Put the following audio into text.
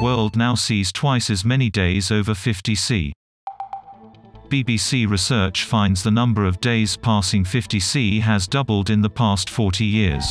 world now sees twice as many days over 50C. BBC research finds the number of days passing 50C has doubled in the past 40 years.